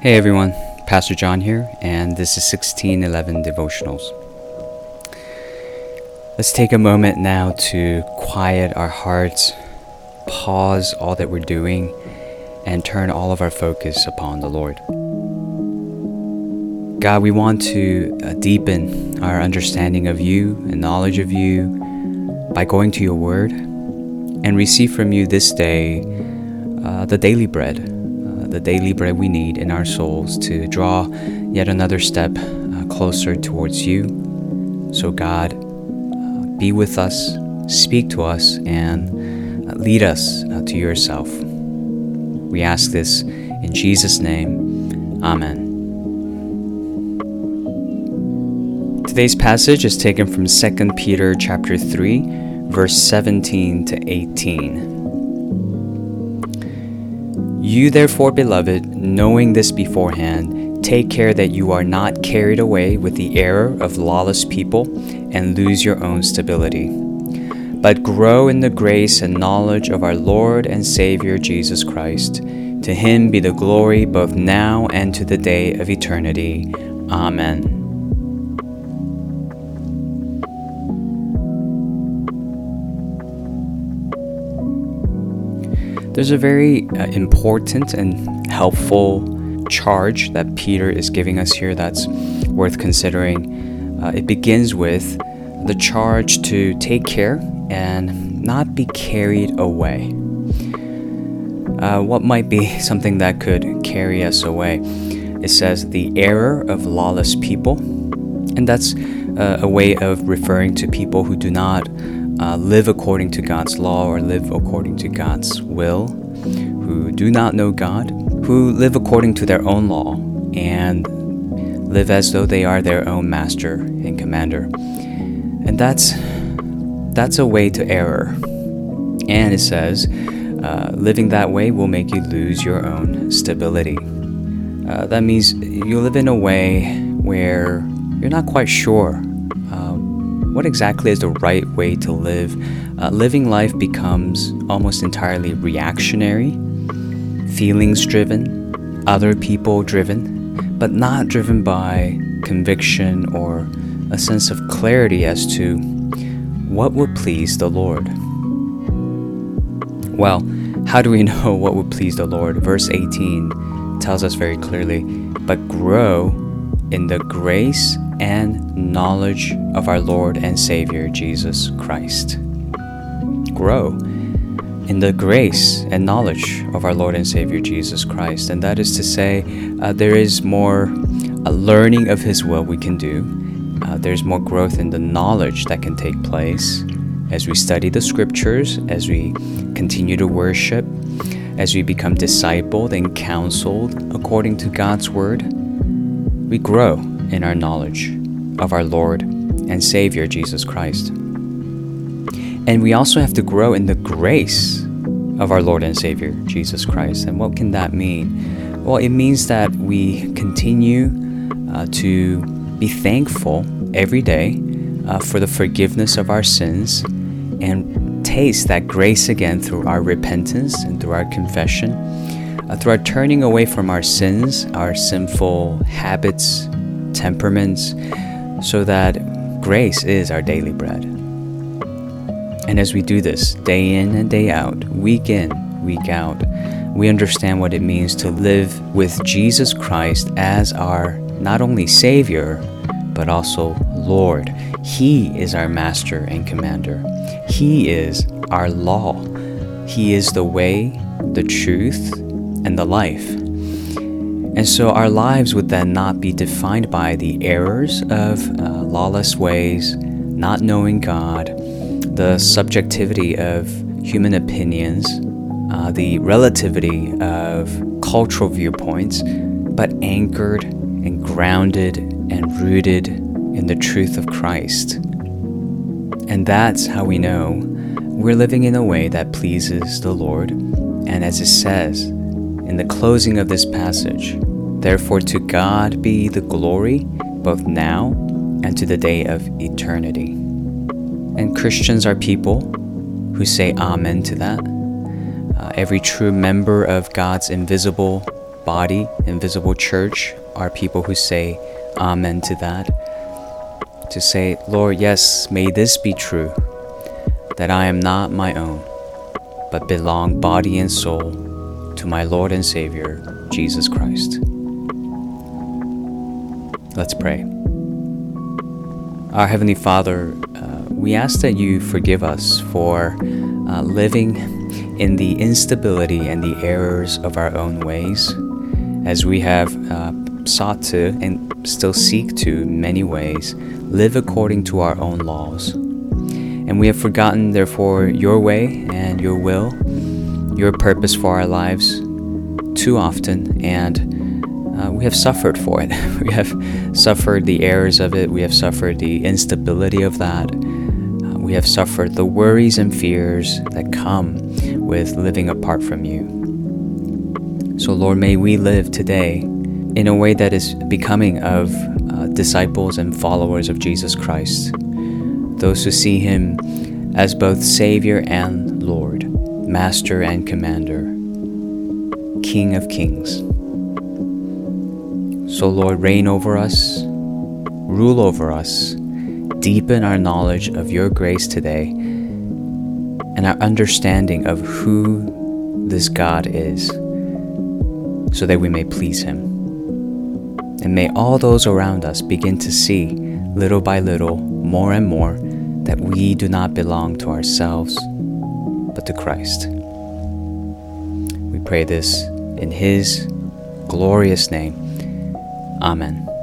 Hey everyone, Pastor John here, and this is 1611 Devotionals. Let's take a moment now to quiet our hearts, pause all that we're doing, and turn all of our focus upon the Lord. God, we want to uh, deepen our understanding of you and knowledge of you by going to your word and receive from you this day uh, the daily bread the daily bread we need in our souls to draw yet another step uh, closer towards you. So, God, uh, be with us, speak to us, and uh, lead us uh, to yourself. We ask this in Jesus' name. Amen. Today's passage is taken from 2 Peter chapter 3, verse 17 to 18. You, therefore, beloved, knowing this beforehand, take care that you are not carried away with the error of lawless people and lose your own stability. But grow in the grace and knowledge of our Lord and Savior Jesus Christ. To him be the glory both now and to the day of eternity. Amen. There's a very uh, important and helpful charge that Peter is giving us here that's worth considering. Uh, it begins with the charge to take care and not be carried away. Uh, what might be something that could carry us away? It says the error of lawless people, and that's uh, a way of referring to people who do not uh, live according to God's law or live according to God's will, who do not know God, who live according to their own law and live as though they are their own master and commander. And that's that's a way to error. And it says, uh, living that way will make you lose your own stability. Uh, that means you live in a way where you're not quite sure what exactly is the right way to live, uh, living life becomes almost entirely reactionary, feelings driven, other people driven, but not driven by conviction or a sense of clarity as to what would please the Lord. Well, how do we know what would please the Lord? Verse 18 tells us very clearly, but grow in the grace and knowledge of our Lord and Savior Jesus Christ. Grow in the grace and knowledge of our Lord and Savior Jesus Christ. And that is to say, uh, there is more uh, learning of His will we can do. Uh, there's more growth in the knowledge that can take place as we study the scriptures, as we continue to worship, as we become discipled and counseled according to God's word. We grow in our knowledge of our Lord and Savior Jesus Christ. And we also have to grow in the grace of our Lord and Savior Jesus Christ. And what can that mean? Well, it means that we continue uh, to be thankful every day uh, for the forgiveness of our sins and taste that grace again through our repentance and through our confession, uh, through our turning away from our sins, our sinful habits, temperaments, so that grace is our daily bread. And as we do this day in and day out, week in, week out, we understand what it means to live with Jesus Christ as our not only Savior, but also Lord. He is our Master and Commander. He is our law. He is the way, the truth, and the life. And so our lives would then not be defined by the errors of uh, lawless ways, not knowing God, the subjectivity of human opinions, uh, the relativity of cultural viewpoints, but anchored and grounded and rooted in the truth of Christ. And that's how we know we're living in a way that pleases the Lord. And as it says in the closing of this passage, Therefore, to God be the glory both now and to the day of eternity. And Christians are people who say Amen to that. Uh, every true member of God's invisible body, invisible church, are people who say amen to that. To say, Lord, yes, may this be true, that I am not my own, but belong body and soul to my Lord and Savior, Jesus Christ. Let's pray. Our Heavenly Father, uh, we ask that you forgive us for uh, living in the instability and the errors of our own ways, as we have uh, sought to and still seek to, in many ways, live according to our own laws. And we have forgotten, therefore, your way and your will, your purpose for our lives too often, and uh, we have suffered for it. we have suffered the errors of it, we have suffered the instability of that. Uh, we have suffered the worries and fears that come with living apart from you. So, Lord, may we live today in a way that is becoming of uh, disciples and followers of Jesus Christ, those who see Him as both Savior and Lord, Master and Commander, King of Kings. So, Lord, reign over us, rule over us, deepen our knowledge of your grace today and our understanding of who this God is, so that we may please Him. And may all those around us begin to see, little by little, more and more, that we do not belong to ourselves, but to Christ. We pray this in His glorious name. Amen.